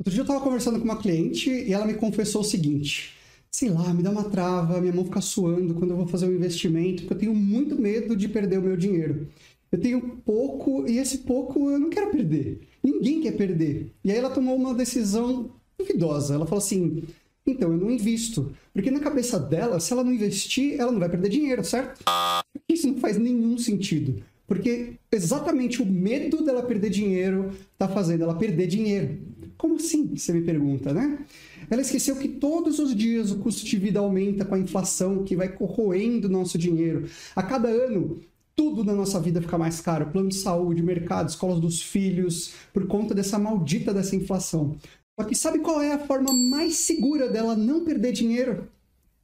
Outro dia eu estava conversando com uma cliente e ela me confessou o seguinte: sei lá, me dá uma trava, minha mão fica suando quando eu vou fazer um investimento, porque eu tenho muito medo de perder o meu dinheiro. Eu tenho pouco e esse pouco eu não quero perder. Ninguém quer perder. E aí ela tomou uma decisão duvidosa. Ela falou assim: então eu não invisto. Porque na cabeça dela, se ela não investir, ela não vai perder dinheiro, certo? Isso não faz nenhum sentido. Porque exatamente o medo dela perder dinheiro está fazendo ela perder dinheiro. Como assim? Você me pergunta, né? Ela esqueceu que todos os dias o custo de vida aumenta com a inflação que vai corroendo nosso dinheiro. A cada ano, tudo na nossa vida fica mais caro. Plano de saúde, mercado, escolas dos filhos, por conta dessa maldita dessa inflação. Só que sabe qual é a forma mais segura dela não perder dinheiro?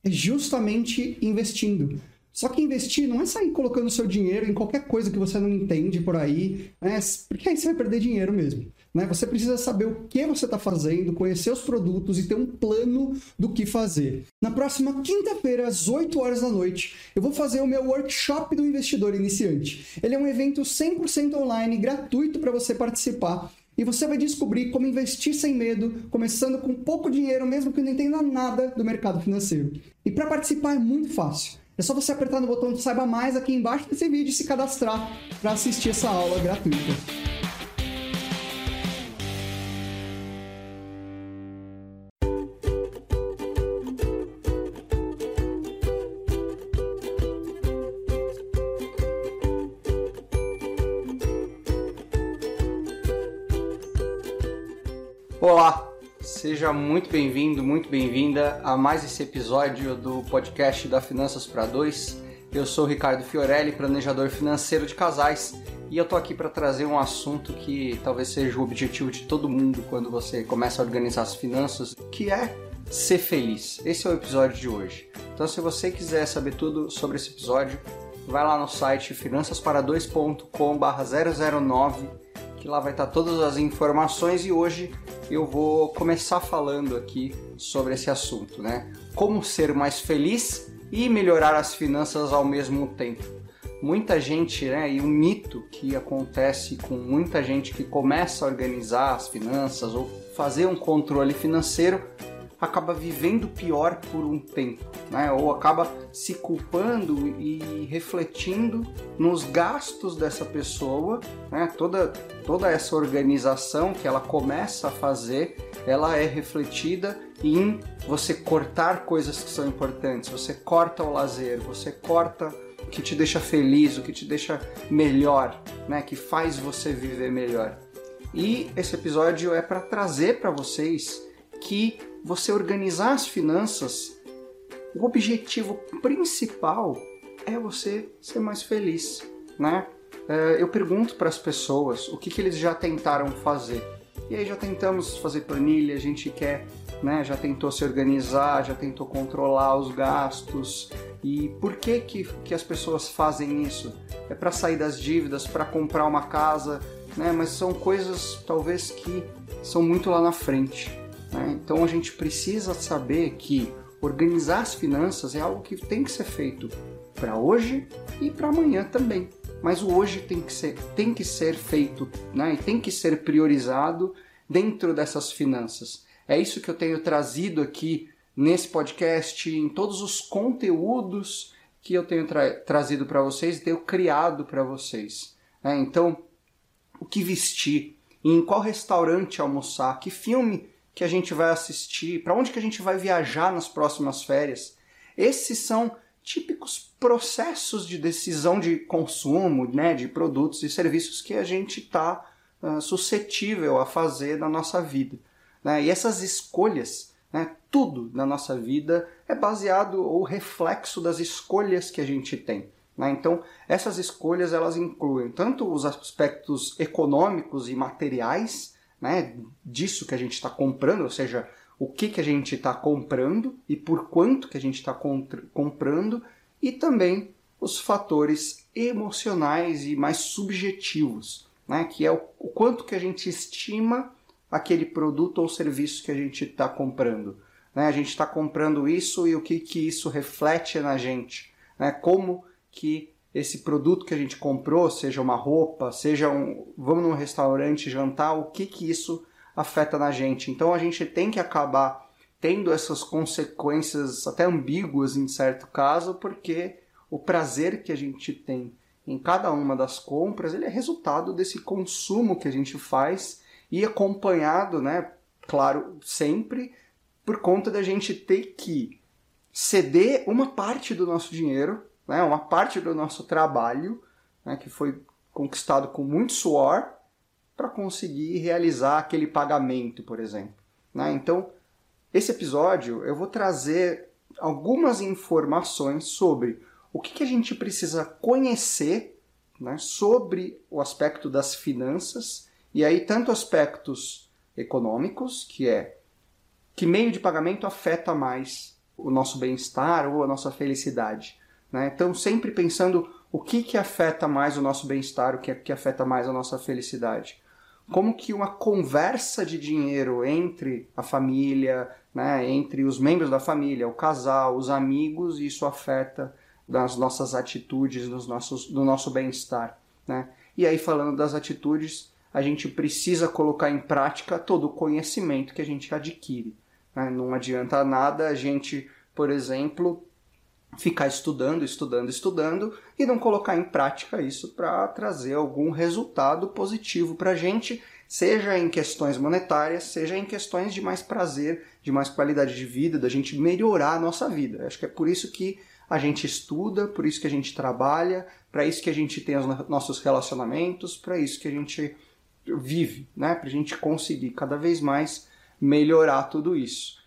É justamente investindo. Só que investir não é sair colocando seu dinheiro em qualquer coisa que você não entende por aí, né? porque aí você vai perder dinheiro mesmo. Né? Você precisa saber o que você está fazendo, conhecer os produtos e ter um plano do que fazer. Na próxima quinta-feira, às 8 horas da noite, eu vou fazer o meu workshop do investidor iniciante. Ele é um evento 100% online, gratuito para você participar. E você vai descobrir como investir sem medo, começando com pouco dinheiro, mesmo que não entenda nada do mercado financeiro. E para participar é muito fácil. É só você apertar no botão de Saiba Mais aqui embaixo desse vídeo e se cadastrar para assistir essa aula gratuita. Seja muito bem-vindo, muito bem-vinda a mais esse episódio do podcast da Finanças para Dois. Eu sou Ricardo Fiorelli, planejador financeiro de casais, e eu tô aqui para trazer um assunto que talvez seja o objetivo de todo mundo quando você começa a organizar as finanças, que é ser feliz. Esse é o episódio de hoje. Então, se você quiser saber tudo sobre esse episódio, vai lá no site finançaspara2.com/009 que lá vai estar todas as informações e hoje eu vou começar falando aqui sobre esse assunto, né? Como ser mais feliz e melhorar as finanças ao mesmo tempo. Muita gente, né, e um mito que acontece com muita gente que começa a organizar as finanças ou fazer um controle financeiro acaba vivendo pior por um tempo, né? ou acaba se culpando e refletindo nos gastos dessa pessoa, né? toda, toda essa organização que ela começa a fazer, ela é refletida em você cortar coisas que são importantes, você corta o lazer, você corta o que te deixa feliz, o que te deixa melhor, né? que faz você viver melhor. E esse episódio é para trazer para vocês que você organizar as finanças, o objetivo principal é você ser mais feliz, né? É, eu pergunto para as pessoas o que, que eles já tentaram fazer. E aí já tentamos fazer planilha, a gente quer, né, já tentou se organizar, já tentou controlar os gastos. E por que que, que as pessoas fazem isso? É para sair das dívidas, para comprar uma casa, né? Mas são coisas talvez que são muito lá na frente. Né? Então a gente precisa saber que organizar as finanças é algo que tem que ser feito para hoje e para amanhã também. Mas o hoje tem que ser, tem que ser feito né? e tem que ser priorizado dentro dessas finanças. É isso que eu tenho trazido aqui nesse podcast, em todos os conteúdos que eu tenho tra trazido para vocês, tenho criado para vocês. Né? Então, o que vestir, em qual restaurante almoçar, que filme que a gente vai assistir, para onde que a gente vai viajar nas próximas férias. Esses são típicos processos de decisão de consumo, né, de produtos e serviços que a gente está uh, suscetível a fazer na nossa vida. Né? E essas escolhas, né, tudo na nossa vida é baseado ou reflexo das escolhas que a gente tem. Né? Então, essas escolhas elas incluem tanto os aspectos econômicos e materiais, né, disso que a gente está comprando, ou seja, o que, que a gente está comprando e por quanto que a gente está comprando, e também os fatores emocionais e mais subjetivos, né, que é o, o quanto que a gente estima aquele produto ou serviço que a gente está comprando. Né? A gente está comprando isso e o que, que isso reflete na gente. Né? Como que esse produto que a gente comprou, seja uma roupa, seja um, vamos num restaurante jantar, o que que isso afeta na gente. Então a gente tem que acabar tendo essas consequências até ambíguas em certo caso, porque o prazer que a gente tem em cada uma das compras, ele é resultado desse consumo que a gente faz e acompanhado, né, claro, sempre por conta da gente ter que ceder uma parte do nosso dinheiro, né, uma parte do nosso trabalho, né, que foi conquistado com muito suor, para conseguir realizar aquele pagamento, por exemplo. Né? Então, esse episódio eu vou trazer algumas informações sobre o que, que a gente precisa conhecer né, sobre o aspecto das finanças, e aí tanto aspectos econômicos, que é que meio de pagamento afeta mais o nosso bem-estar ou a nossa felicidade. Né? Então, sempre pensando o que, que afeta mais o nosso bem-estar, o que, que afeta mais a nossa felicidade. Como que uma conversa de dinheiro entre a família, né, entre os membros da família, o casal, os amigos, isso afeta nas nossas atitudes, nos nossos, no nosso bem-estar. Né? E aí, falando das atitudes, a gente precisa colocar em prática todo o conhecimento que a gente adquire. Né? Não adianta nada a gente, por exemplo, ficar estudando, estudando, estudando e não colocar em prática isso para trazer algum resultado positivo para a gente, seja em questões monetárias, seja em questões de mais prazer, de mais qualidade de vida, da gente melhorar a nossa vida. Acho que é por isso que a gente estuda, por isso que a gente trabalha, para isso que a gente tem os nossos relacionamentos, para isso que a gente vive, né? Para a gente conseguir cada vez mais melhorar tudo isso.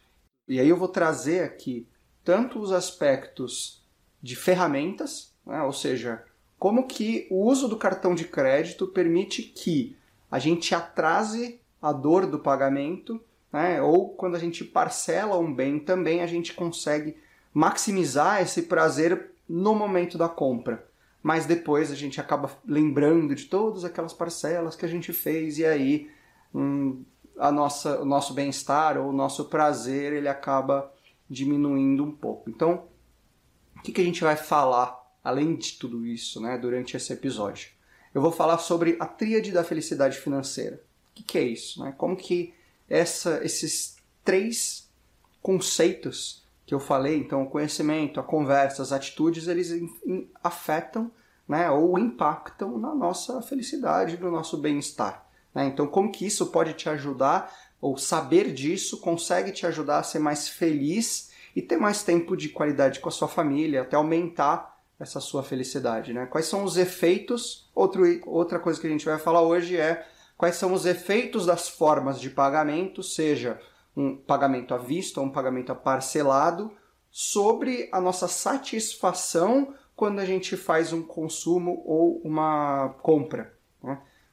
E aí eu vou trazer aqui tanto os aspectos de ferramentas, né? ou seja, como que o uso do cartão de crédito permite que a gente atrase a dor do pagamento, né? ou quando a gente parcela um bem também a gente consegue maximizar esse prazer no momento da compra. Mas depois a gente acaba lembrando de todas aquelas parcelas que a gente fez e aí hum, a nossa, o nosso bem-estar ou o nosso prazer ele acaba diminuindo um pouco. Então, o que, que a gente vai falar além de tudo isso né, durante esse episódio? Eu vou falar sobre a tríade da felicidade financeira. O que, que é isso? Né? Como que essa, esses três conceitos que eu falei, então o conhecimento, a conversa, as atitudes, eles afetam né, ou impactam na nossa felicidade, no nosso bem-estar. Né? Então, como que isso pode te ajudar, ou saber disso consegue te ajudar a ser mais feliz e ter mais tempo de qualidade com a sua família, até aumentar essa sua felicidade. Né? Quais são os efeitos? Outro, outra coisa que a gente vai falar hoje é quais são os efeitos das formas de pagamento, seja um pagamento à vista ou um pagamento parcelado, sobre a nossa satisfação quando a gente faz um consumo ou uma compra.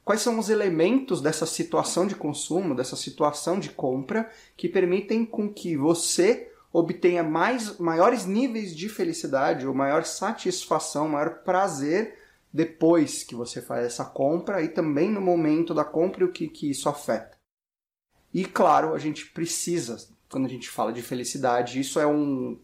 Quais são os elementos dessa situação de consumo, dessa situação de compra, que permitem com que você obtenha mais, maiores níveis de felicidade ou maior satisfação, maior prazer depois que você faz essa compra e também no momento da compra e o que, que isso afeta. E claro, a gente precisa, quando a gente fala de felicidade, isso é um,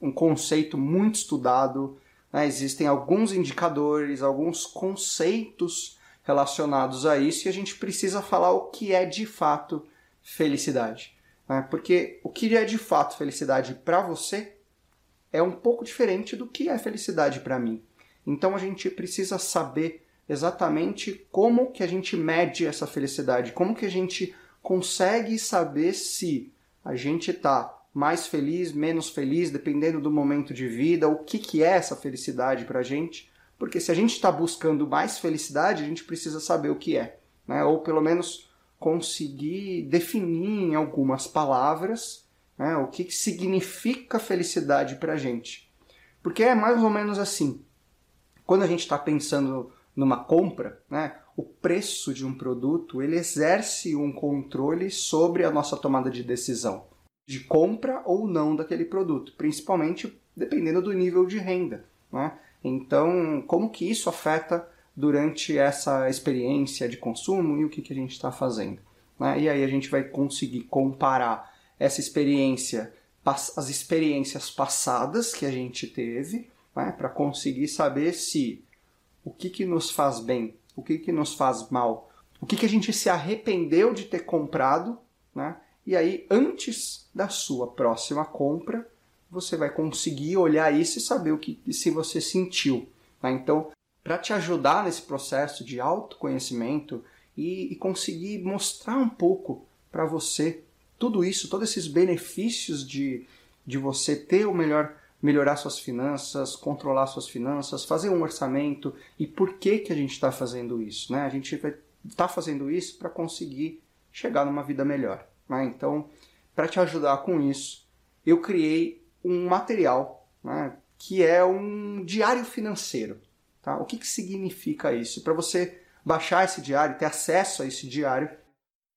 um conceito muito estudado. Né? Existem alguns indicadores, alguns conceitos relacionados a isso e a gente precisa falar o que é de fato felicidade. Né? Porque o que é de fato felicidade para você é um pouco diferente do que é felicidade para mim. Então a gente precisa saber exatamente como que a gente mede essa felicidade, como que a gente consegue saber se a gente está mais feliz, menos feliz, dependendo do momento de vida, o que, que é essa felicidade para a gente. Porque se a gente está buscando mais felicidade, a gente precisa saber o que é. Né? Ou pelo menos conseguir definir em algumas palavras né, o que, significa felicidade para a gente. Porque é mais ou menos assim. Quando a gente está pensando numa compra, né, o preço de um produto ele exerce um controle sobre a nossa tomada de decisão de compra ou não daquele produto, principalmente dependendo do nível de renda. Né? Então, como que isso afeta durante essa experiência de consumo e o que, que a gente está fazendo? Né? E aí a gente vai conseguir comparar essa experiência, as experiências passadas que a gente teve, né? para conseguir saber se o que, que nos faz bem o que, que nos faz mal, o que, que a gente se arrependeu de ter comprado, né? E aí, antes da sua próxima compra, você vai conseguir olhar isso e saber o que se você sentiu. Né? Então, para te ajudar nesse processo de autoconhecimento e, e conseguir mostrar um pouco para você tudo isso, todos esses benefícios de, de você ter o melhor melhorar suas finanças, controlar suas finanças, fazer um orçamento e por que que a gente está fazendo isso, né? A gente está fazendo isso para conseguir chegar numa vida melhor, né? Então, para te ajudar com isso, eu criei um material, né? Que é um diário financeiro, tá? O que que significa isso? Para você baixar esse diário, ter acesso a esse diário,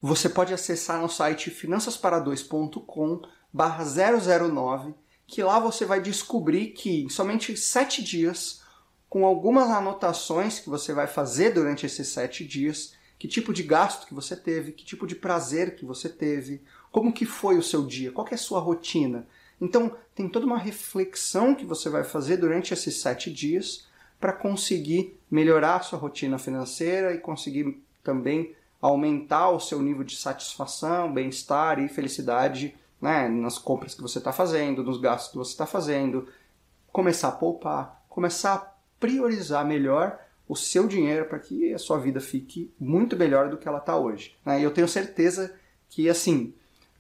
você pode acessar no site finançaspara2.com/009 que lá você vai descobrir que em somente sete dias, com algumas anotações que você vai fazer durante esses sete dias, que tipo de gasto que você teve, que tipo de prazer que você teve, como que foi o seu dia, qual é a sua rotina. Então tem toda uma reflexão que você vai fazer durante esses sete dias para conseguir melhorar sua rotina financeira e conseguir também aumentar o seu nível de satisfação, bem-estar e felicidade né, nas compras que você está fazendo, nos gastos que você está fazendo, começar a poupar, começar a priorizar melhor o seu dinheiro para que a sua vida fique muito melhor do que ela está hoje. Né? E eu tenho certeza que, assim,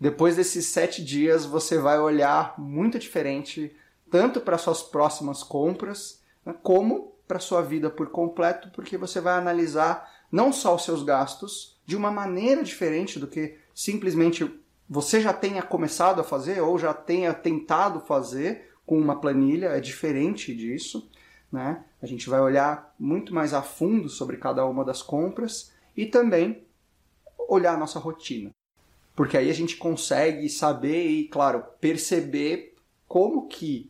depois desses sete dias você vai olhar muito diferente, tanto para suas próximas compras, né, como para sua vida por completo, porque você vai analisar não só os seus gastos de uma maneira diferente do que simplesmente você já tenha começado a fazer ou já tenha tentado fazer com uma planilha, é diferente disso. Né? A gente vai olhar muito mais a fundo sobre cada uma das compras e também olhar a nossa rotina. Porque aí a gente consegue saber e, claro, perceber como que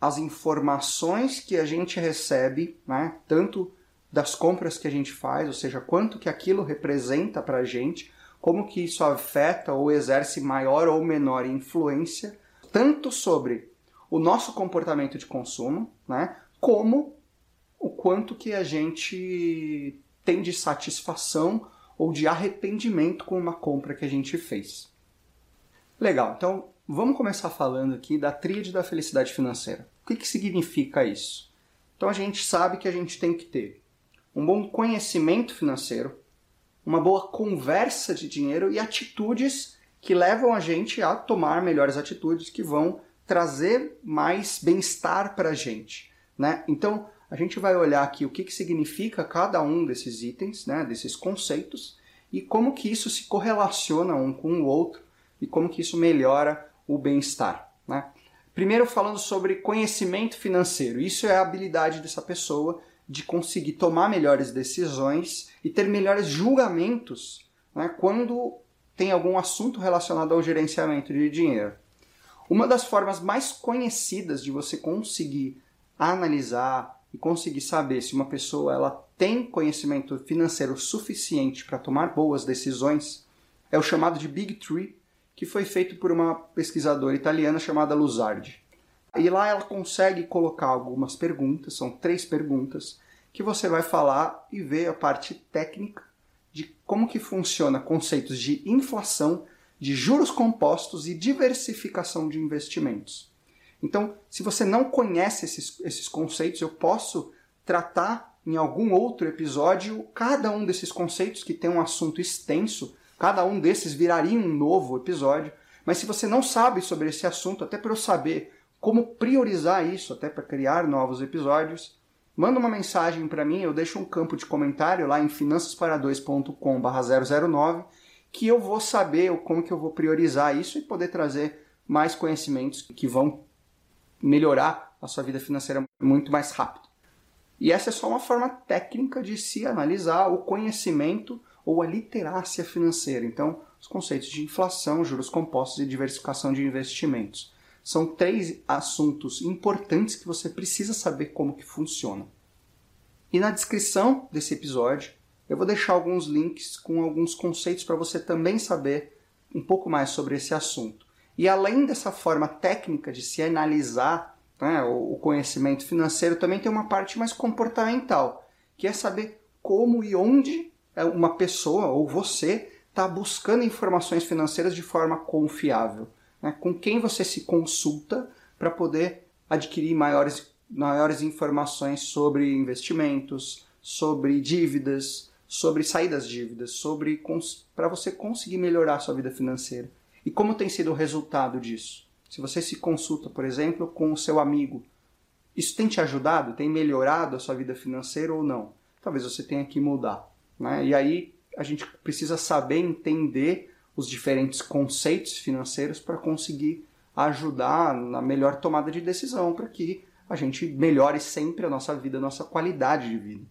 as informações que a gente recebe, né, tanto das compras que a gente faz, ou seja, quanto que aquilo representa para a gente, como que isso afeta ou exerce maior ou menor influência tanto sobre o nosso comportamento de consumo, né, como o quanto que a gente tem de satisfação ou de arrependimento com uma compra que a gente fez. Legal, então vamos começar falando aqui da tríade da felicidade financeira. O que, que significa isso? Então a gente sabe que a gente tem que ter um bom conhecimento financeiro, uma boa conversa de dinheiro e atitudes que levam a gente a tomar melhores atitudes que vão trazer mais bem-estar para a gente. Né? Então, a gente vai olhar aqui o que, que significa cada um desses itens, né, desses conceitos, e como que isso se correlaciona um com o outro e como que isso melhora o bem-estar. Né? Primeiro falando sobre conhecimento financeiro. Isso é a habilidade dessa pessoa de conseguir tomar melhores decisões e ter melhores julgamentos né, quando tem algum assunto relacionado ao gerenciamento de dinheiro. Uma das formas mais conhecidas de você conseguir analisar e conseguir saber se uma pessoa ela tem conhecimento financeiro suficiente para tomar boas decisões é o chamado de Big Tree, que foi feito por uma pesquisadora italiana chamada Luzardi. E lá ela consegue colocar algumas perguntas, são três perguntas, que você vai falar e ver a parte técnica de como que funciona conceitos de inflação, de juros compostos e diversificação de investimentos. Então, se você não conhece esses, esses conceitos, eu posso tratar em algum outro episódio cada um desses conceitos que tem um assunto extenso, cada um desses viraria um novo episódio. Mas se você não sabe sobre esse assunto, até para eu saber como priorizar isso, até para criar novos episódios, manda uma mensagem para mim, eu deixo um campo de comentário lá em finançaspara2.com/009 que eu vou saber como que eu vou priorizar isso e poder trazer mais conhecimentos que vão melhorar a sua vida financeira muito mais rápido. E essa é só uma forma técnica de se analisar o conhecimento ou a literácia financeira. Então, os conceitos de inflação, juros compostos e diversificação de investimentos. São três assuntos importantes que você precisa saber como que funciona. E na descrição desse episódio, eu vou deixar alguns links com alguns conceitos para você também saber um pouco mais sobre esse assunto. E além dessa forma técnica de se analisar né, o conhecimento financeiro, também tem uma parte mais comportamental, que é saber como e onde é, uma pessoa ou você está buscando informações financeiras de forma confiável. Né? Com quem você se consulta para poder adquirir maiores, maiores informações sobre investimentos, sobre dívidas, sobre sair das dívidas, sobre para você conseguir melhorar a sua vida financeira. E como tem sido o resultado disso? Se você se consulta, por exemplo, com o seu amigo, isso tem te ajudado? Tem melhorado a sua vida financeira ou não? Talvez você tenha que mudar. Né? E aí a gente precisa saber entender os diferentes conceitos financeiros para conseguir ajudar na melhor tomada de decisão, para que a gente melhore sempre a nossa vida, a nossa qualidade de vida.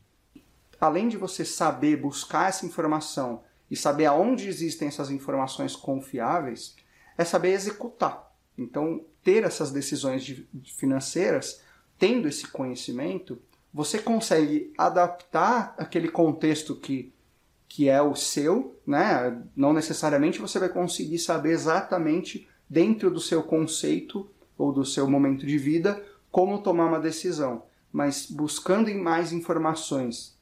Além de você saber buscar essa informação e saber aonde existem essas informações confiáveis, é saber executar. Então, ter essas decisões de, de financeiras, tendo esse conhecimento, você consegue adaptar aquele contexto que, que é o seu, né? Não necessariamente você vai conseguir saber exatamente dentro do seu conceito ou do seu momento de vida como tomar uma decisão, mas buscando em mais informações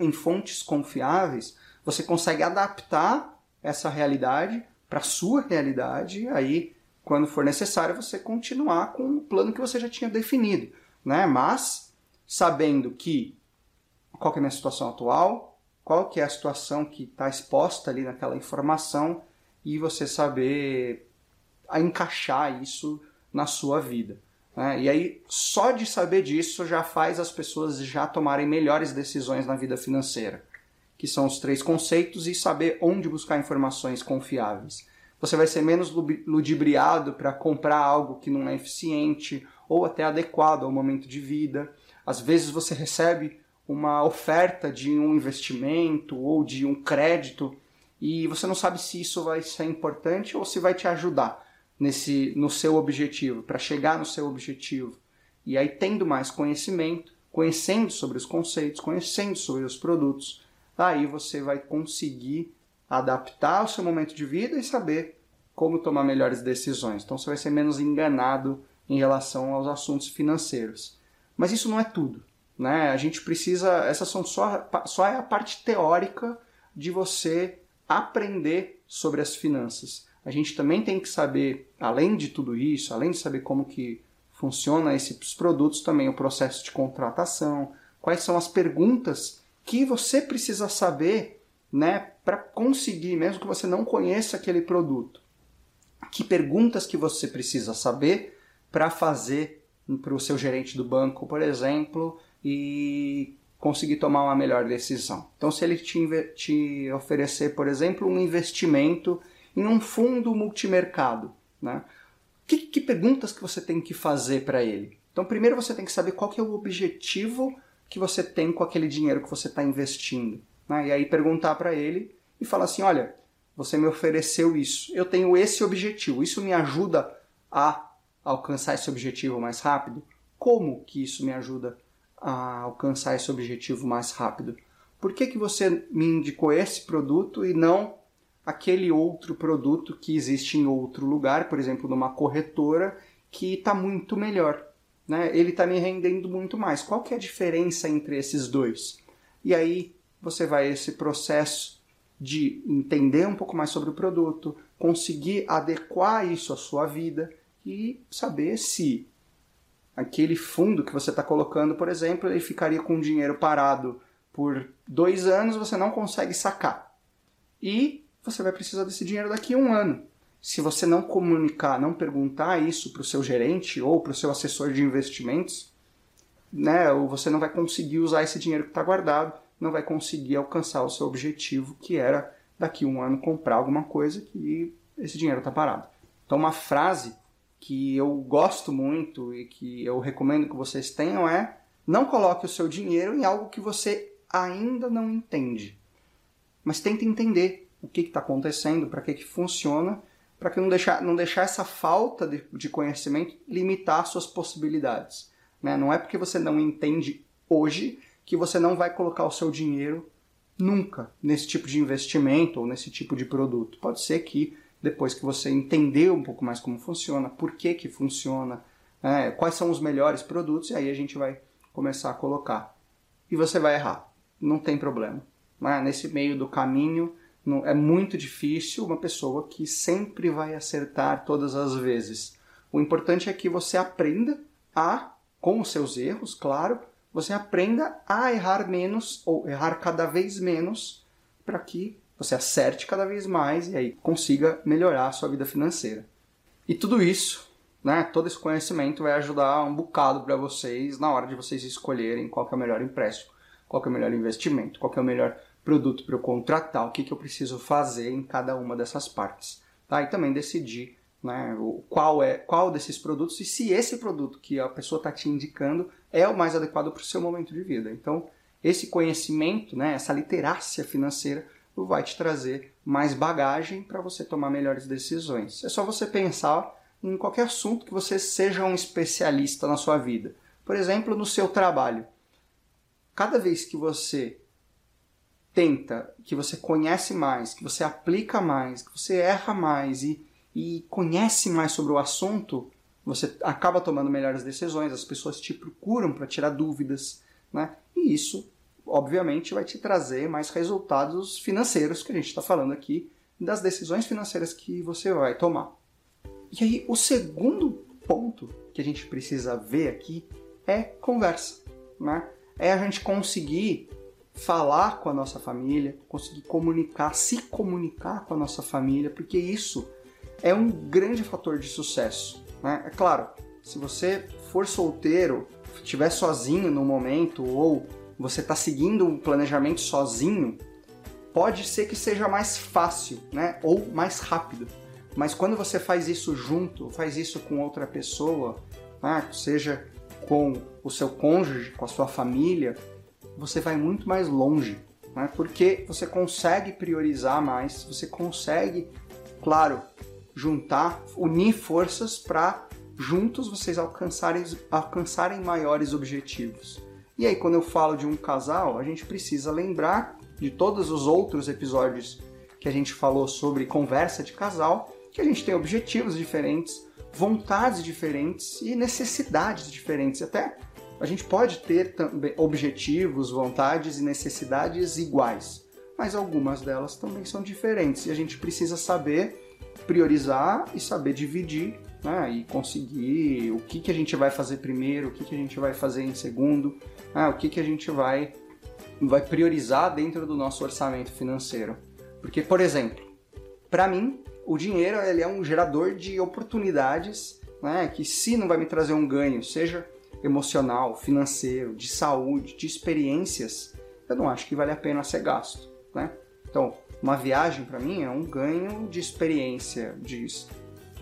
em fontes confiáveis, você consegue adaptar essa realidade para sua realidade, aí, quando for necessário, você continuar com o plano que você já tinha definido. Né? Mas, sabendo que qual que é a minha situação atual, qual que é a situação que está exposta ali naquela informação, e você saber encaixar isso na sua vida. Né? E aí, só de saber disso já faz as pessoas já tomarem melhores decisões na vida financeira que são os três conceitos, e saber onde buscar informações confiáveis. Você vai ser menos ludibriado para comprar algo que não é eficiente ou até adequado ao momento de vida. Às vezes você recebe uma oferta de um investimento ou de um crédito e você não sabe se isso vai ser importante ou se vai te ajudar nesse no seu objetivo, para chegar no seu objetivo. E aí tendo mais conhecimento, conhecendo sobre os conceitos, conhecendo sobre os produtos, aí você vai conseguir adaptar o seu momento de vida e saber como tomar melhores decisões. Então você vai ser menos enganado em relação aos assuntos financeiros. Mas isso não é tudo. Né? A gente precisa. Essas são só, só é a parte teórica de você aprender sobre as finanças. A gente também tem que saber, além de tudo isso, além de saber como que funciona esses produtos, também o processo de contratação, quais são as perguntas que você precisa saber, né, para conseguir, mesmo que você não conheça aquele produto. Que perguntas que você precisa saber para fazer para o seu gerente do banco, por exemplo, e conseguir tomar uma melhor decisão. Então, se ele te, te oferecer, por exemplo, um investimento em um fundo multimercado, né? Que, que perguntas que você tem que fazer para ele? Então, primeiro você tem que saber qual que é o objetivo que você tem com aquele dinheiro que você está investindo. Né? E aí perguntar para ele e falar assim: olha, você me ofereceu isso, eu tenho esse objetivo, isso me ajuda a alcançar esse objetivo mais rápido? Como que isso me ajuda a alcançar esse objetivo mais rápido? Por que, que você me indicou esse produto e não aquele outro produto que existe em outro lugar, por exemplo, numa corretora, que está muito melhor? Né, ele está me rendendo muito mais. Qual que é a diferença entre esses dois? E aí você vai esse processo de entender um pouco mais sobre o produto, conseguir adequar isso à sua vida e saber se aquele fundo que você está colocando, por exemplo, ele ficaria com dinheiro parado por dois anos, você não consegue sacar. E você vai precisar desse dinheiro daqui a um ano se você não comunicar, não perguntar isso para o seu gerente ou para o seu assessor de investimentos, né, você não vai conseguir usar esse dinheiro que está guardado, não vai conseguir alcançar o seu objetivo, que era daqui um ano comprar alguma coisa que esse dinheiro está parado. Então, uma frase que eu gosto muito e que eu recomendo que vocês tenham é: não coloque o seu dinheiro em algo que você ainda não entende, mas tente entender o que está acontecendo, para que, que funciona para que não deixar, não deixar essa falta de, de conhecimento limitar suas possibilidades. Né? Não é porque você não entende hoje que você não vai colocar o seu dinheiro nunca nesse tipo de investimento ou nesse tipo de produto. Pode ser que depois que você entender um pouco mais como funciona, por que, que funciona, né? quais são os melhores produtos, e aí a gente vai começar a colocar. E você vai errar, não tem problema. Né? Nesse meio do caminho, é muito difícil uma pessoa que sempre vai acertar todas as vezes. O importante é que você aprenda a, com os seus erros, claro, você aprenda a errar menos ou errar cada vez menos para que você acerte cada vez mais e aí consiga melhorar a sua vida financeira. E tudo isso, né, todo esse conhecimento vai ajudar um bocado para vocês na hora de vocês escolherem qual é o melhor empréstimo, qual é o melhor investimento, qual é o melhor produto para eu contratar, o que, que eu preciso fazer em cada uma dessas partes. Tá? E também decidir né, qual é qual desses produtos e se esse produto que a pessoa está te indicando é o mais adequado para o seu momento de vida. Então, esse conhecimento, né, essa literácia financeira vai te trazer mais bagagem para você tomar melhores decisões. É só você pensar em qualquer assunto que você seja um especialista na sua vida. Por exemplo, no seu trabalho. Cada vez que você tenta, que você conhece mais, que você aplica mais, que você erra mais e, e conhece mais sobre o assunto, você acaba tomando melhores decisões, as pessoas te procuram para tirar dúvidas, né? E isso obviamente vai te trazer mais resultados financeiros que a gente está falando aqui das decisões financeiras que você vai tomar. E aí o segundo ponto que a gente precisa ver aqui é conversa, né? É a gente conseguir falar com a nossa família, conseguir comunicar, se comunicar com a nossa família, porque isso é um grande fator de sucesso. Né? É claro, se você for solteiro, estiver sozinho no momento ou você está seguindo um planejamento sozinho, pode ser que seja mais fácil, né? Ou mais rápido. Mas quando você faz isso junto, faz isso com outra pessoa, né? seja com o seu cônjuge, com a sua família, você vai muito mais longe, né? Porque você consegue priorizar mais, você consegue, claro, juntar, unir forças para juntos vocês alcançarem, alcançarem maiores objetivos. E aí, quando eu falo de um casal, a gente precisa lembrar de todos os outros episódios que a gente falou sobre conversa de casal, que a gente tem objetivos diferentes, vontades diferentes e necessidades diferentes. Até a gente pode ter também objetivos, vontades e necessidades iguais, mas algumas delas também são diferentes e a gente precisa saber priorizar e saber dividir né, e conseguir o que, que a gente vai fazer primeiro, o que, que a gente vai fazer em segundo, ah, o que, que a gente vai, vai priorizar dentro do nosso orçamento financeiro. Porque, por exemplo, para mim, o dinheiro ele é um gerador de oportunidades né, que, se não vai me trazer um ganho, seja emocional, financeiro, de saúde, de experiências, eu não acho que vale a pena ser gasto. Né? Então, uma viagem para mim é um ganho de experiência, de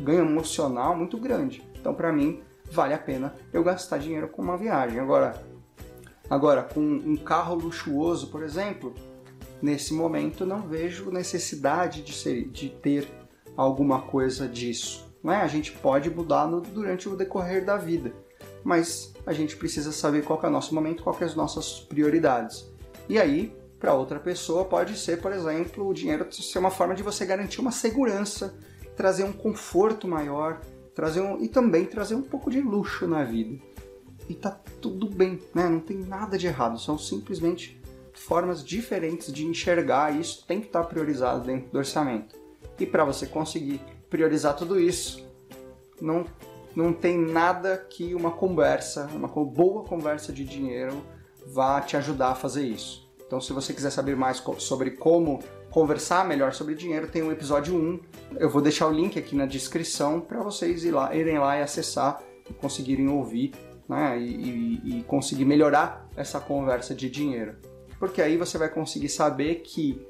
ganho emocional muito grande. Então, para mim, vale a pena eu gastar dinheiro com uma viagem. Agora, Agora, com um carro luxuoso, por exemplo, nesse momento não vejo necessidade de, ser, de ter alguma coisa disso. Não é? A gente pode mudar no, durante o decorrer da vida, mas a gente precisa saber qual é o nosso momento, quais são as nossas prioridades. E aí, para outra pessoa, pode ser, por exemplo, o dinheiro ser uma forma de você garantir uma segurança, trazer um conforto maior, trazer um, e também trazer um pouco de luxo na vida e tá tudo bem, né? Não tem nada de errado, são simplesmente formas diferentes de enxergar e isso tem que estar priorizado dentro do orçamento. E para você conseguir priorizar tudo isso, não, não tem nada que uma conversa, uma boa conversa de dinheiro vá te ajudar a fazer isso. Então, se você quiser saber mais sobre como conversar melhor sobre dinheiro, tem o episódio 1. Eu vou deixar o link aqui na descrição para vocês ir lá, irem lá e acessar e conseguirem ouvir né? E, e conseguir melhorar essa conversa de dinheiro. Porque aí você vai conseguir saber que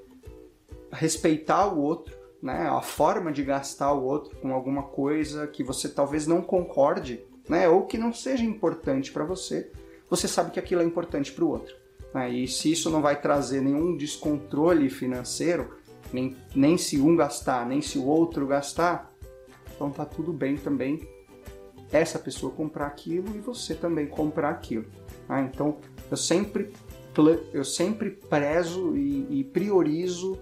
respeitar o outro, né? A forma de gastar o outro com alguma coisa que você talvez não concorde, né? Ou que não seja importante para você, você sabe que aquilo é importante para o outro. Né? E se isso não vai trazer nenhum descontrole financeiro, nem, nem se um gastar, nem se o outro gastar, então tá tudo bem também essa pessoa comprar aquilo e você também comprar aquilo. Ah, então eu sempre, eu sempre prezo e, e priorizo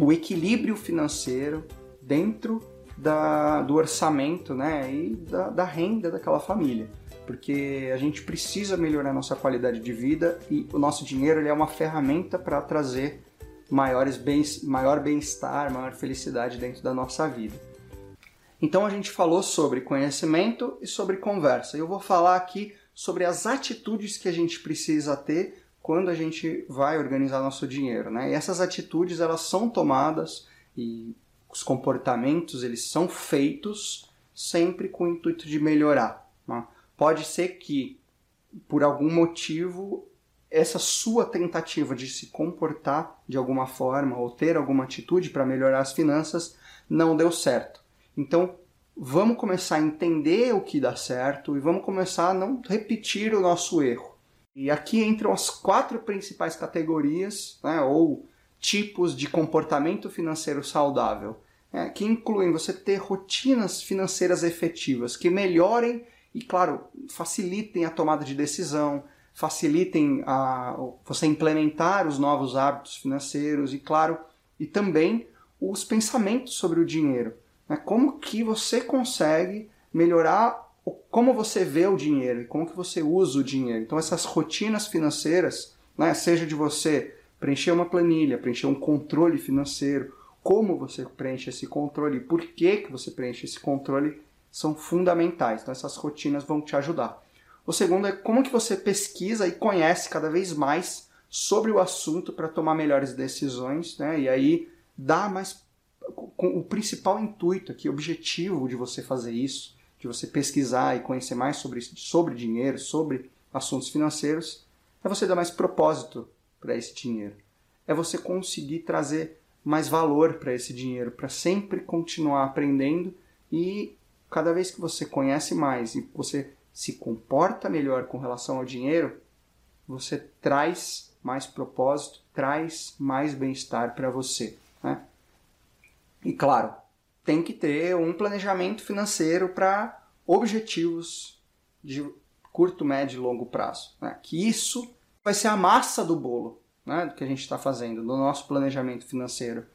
o equilíbrio financeiro dentro da, do orçamento né, e da, da renda daquela família. Porque a gente precisa melhorar nossa qualidade de vida e o nosso dinheiro ele é uma ferramenta para trazer maiores bem, maior bem-estar, maior felicidade dentro da nossa vida. Então a gente falou sobre conhecimento e sobre conversa. Eu vou falar aqui sobre as atitudes que a gente precisa ter quando a gente vai organizar nosso dinheiro, né? E essas atitudes elas são tomadas e os comportamentos eles são feitos sempre com o intuito de melhorar. Né? Pode ser que por algum motivo essa sua tentativa de se comportar de alguma forma ou ter alguma atitude para melhorar as finanças não deu certo. Então, vamos começar a entender o que dá certo e vamos começar a não repetir o nosso erro. E aqui entram as quatro principais categorias, né, ou tipos de comportamento financeiro saudável, né, que incluem você ter rotinas financeiras efetivas que melhorem e, claro, facilitem a tomada de decisão, facilitem a, você implementar os novos hábitos financeiros e, claro, e também os pensamentos sobre o dinheiro. Né? Como que você consegue melhorar como você vê o dinheiro e como que você usa o dinheiro. Então essas rotinas financeiras, né, seja de você preencher uma planilha, preencher um controle financeiro, como você preenche esse controle e por que, que você preenche esse controle são fundamentais. Então essas rotinas vão te ajudar. O segundo é como que você pesquisa e conhece cada vez mais sobre o assunto para tomar melhores decisões, né? E aí dá mais o principal intuito aqui, objetivo de você fazer isso, de você pesquisar e conhecer mais sobre sobre dinheiro, sobre assuntos financeiros, é você dar mais propósito para esse dinheiro. É você conseguir trazer mais valor para esse dinheiro, para sempre continuar aprendendo e cada vez que você conhece mais e você se comporta melhor com relação ao dinheiro, você traz mais propósito, traz mais bem-estar para você. Né? E claro, tem que ter um planejamento financeiro para objetivos de curto, médio e longo prazo. Né? Que isso vai ser a massa do bolo né? do que a gente está fazendo, do nosso planejamento financeiro.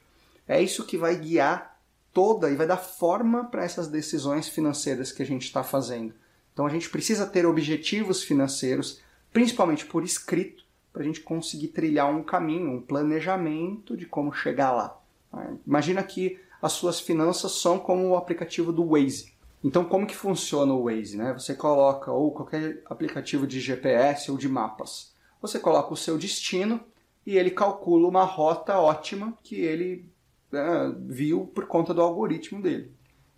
É isso que vai guiar toda e vai dar forma para essas decisões financeiras que a gente está fazendo. Então a gente precisa ter objetivos financeiros, principalmente por escrito, para a gente conseguir trilhar um caminho, um planejamento de como chegar lá. Imagina que as suas finanças são como o aplicativo do Waze. Então, como que funciona o Waze? Né? Você coloca, ou qualquer aplicativo de GPS ou de mapas, você coloca o seu destino e ele calcula uma rota ótima que ele é, viu por conta do algoritmo dele.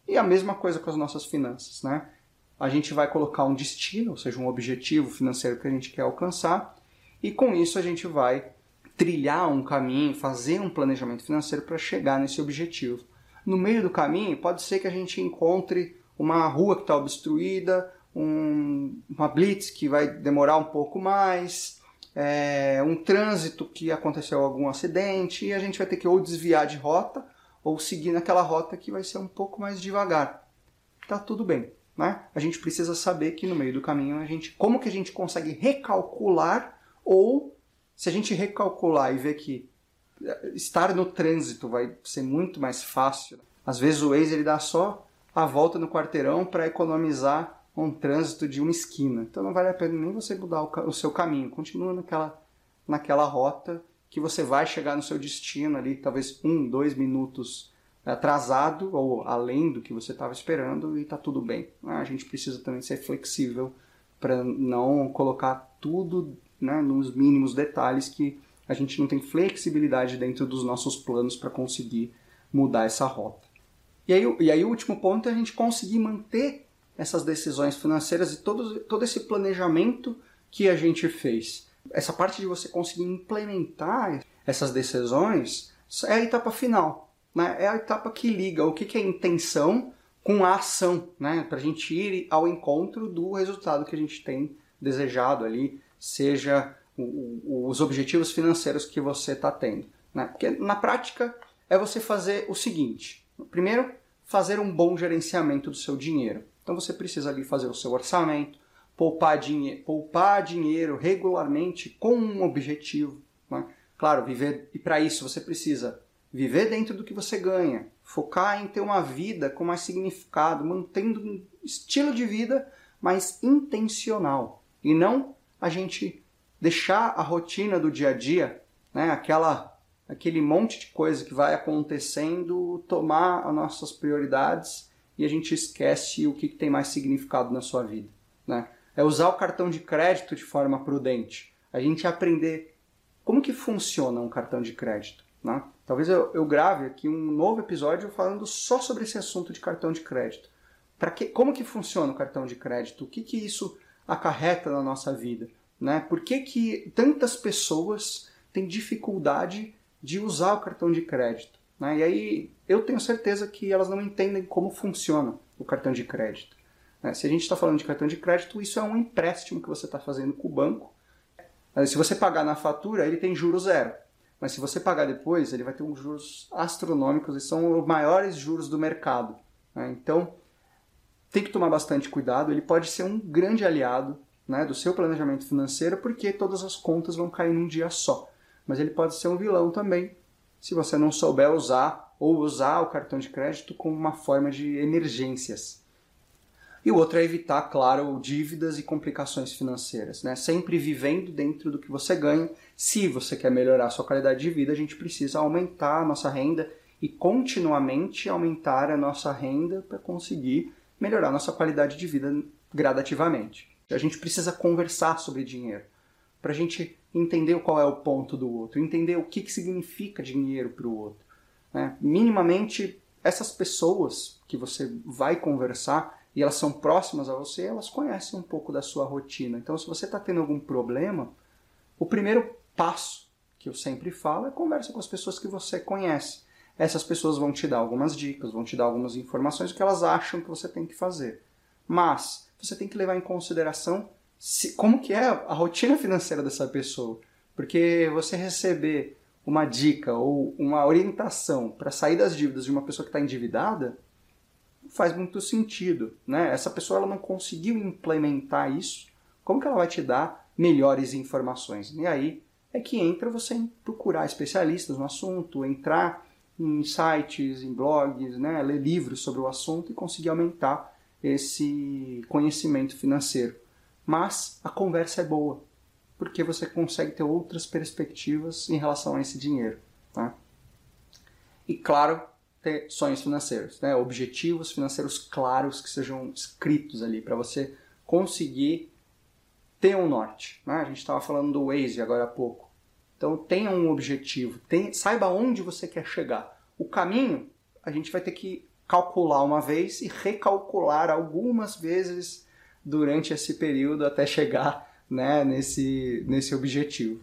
E a mesma coisa com as nossas finanças. Né? A gente vai colocar um destino, ou seja, um objetivo financeiro que a gente quer alcançar, e com isso a gente vai trilhar um caminho, fazer um planejamento financeiro para chegar nesse objetivo. No meio do caminho, pode ser que a gente encontre uma rua que está obstruída, um, uma blitz que vai demorar um pouco mais, é, um trânsito que aconteceu algum acidente e a gente vai ter que ou desviar de rota ou seguir naquela rota que vai ser um pouco mais devagar. Tá tudo bem, né? A gente precisa saber que no meio do caminho a gente, como que a gente consegue recalcular ou se a gente recalcular e ver que estar no trânsito vai ser muito mais fácil. Às vezes o Waze ele dá só a volta no quarteirão para economizar um trânsito de uma esquina. Então não vale a pena nem você mudar o, seu caminho. Continua naquela, naquela rota que você vai chegar no seu destino ali, talvez um, dois minutos atrasado ou além do que você estava esperando e está tudo bem. A gente precisa também ser flexível para não colocar tudo né, nos mínimos detalhes que a gente não tem flexibilidade dentro dos nossos planos para conseguir mudar essa rota. E aí, e aí o último ponto é a gente conseguir manter essas decisões financeiras e todo, todo esse planejamento que a gente fez. Essa parte de você conseguir implementar essas decisões é a etapa final. Né? É a etapa que liga o que, é intenção com a ação, né? para a gente ir ao encontro do resultado que a gente tem desejado ali seja o, os objetivos financeiros que você está tendo. Né? Porque na prática é você fazer o seguinte: primeiro, fazer um bom gerenciamento do seu dinheiro. Então você precisa ali fazer o seu orçamento, poupar, dinhe poupar dinheiro regularmente com um objetivo. Né? Claro, viver e para isso você precisa viver dentro do que você ganha, focar em ter uma vida com mais significado, mantendo um estilo de vida mais intencional e não a gente deixar a rotina do dia a dia, né, aquela aquele monte de coisa que vai acontecendo tomar as nossas prioridades e a gente esquece o que, tem mais significado na sua vida. Né? É usar o cartão de crédito de forma prudente. A gente aprender como que funciona um cartão de crédito. Né? Talvez eu, eu grave aqui um novo episódio falando só sobre esse assunto de cartão de crédito. Que, como que funciona o cartão de crédito? O que, que isso acarreta na nossa vida? Né? Por que, que tantas pessoas têm dificuldade de usar o cartão de crédito? Né? E aí eu tenho certeza que elas não entendem como funciona o cartão de crédito. Né? Se a gente está falando de cartão de crédito, isso é um empréstimo que você está fazendo com o banco se você pagar na fatura, ele tem juros zero. Mas se você pagar depois, ele vai ter uns juros astronômicos e são os maiores juros do mercado. Né? Então, tem que tomar bastante cuidado. Ele pode ser um grande aliado né, do seu planejamento financeiro, porque todas as contas vão cair num dia só. Mas ele pode ser um vilão também, se você não souber usar ou usar o cartão de crédito como uma forma de emergências. E o outro é evitar, claro, dívidas e complicações financeiras, né? Sempre vivendo dentro do que você ganha. Se você quer melhorar a sua qualidade de vida, a gente precisa aumentar a nossa renda e continuamente aumentar a nossa renda para conseguir melhorar a nossa qualidade de vida gradativamente. A gente precisa conversar sobre dinheiro para a gente entender qual é o ponto do outro, entender o que, que significa dinheiro para o outro. Né? Minimamente, essas pessoas que você vai conversar, e elas são próximas a você, elas conhecem um pouco da sua rotina. Então, se você está tendo algum problema, o primeiro passo que eu sempre falo é conversa com as pessoas que você conhece. Essas pessoas vão te dar algumas dicas, vão te dar algumas informações que elas acham que você tem que fazer. Mas você tem que levar em consideração se, como que é a rotina financeira dessa pessoa. Porque você receber uma dica ou uma orientação para sair das dívidas de uma pessoa que está endividada, faz muito sentido, né? Essa pessoa ela não conseguiu implementar isso, como que ela vai te dar melhores informações? E aí é que entra você em procurar especialistas no assunto, entrar em sites, em blogs, né? ler livros sobre o assunto e conseguir aumentar esse conhecimento financeiro. Mas a conversa é boa, porque você consegue ter outras perspectivas em relação a esse dinheiro. Tá? E claro, ter sonhos financeiros, né? objetivos financeiros claros que sejam escritos ali para você conseguir ter um norte. Né? A gente estava falando do Waze agora há pouco. Então tenha um objetivo, tenha, saiba onde você quer chegar. O caminho a gente vai ter que calcular uma vez e recalcular algumas vezes durante esse período até chegar né, nesse, nesse objetivo.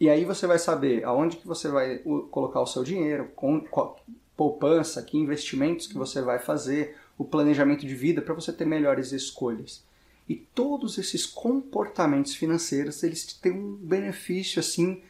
E aí você vai saber aonde que você vai colocar o seu dinheiro, com qual, poupança, que investimentos que você vai fazer, o planejamento de vida para você ter melhores escolhas. E todos esses comportamentos financeiros, eles têm um benefício assim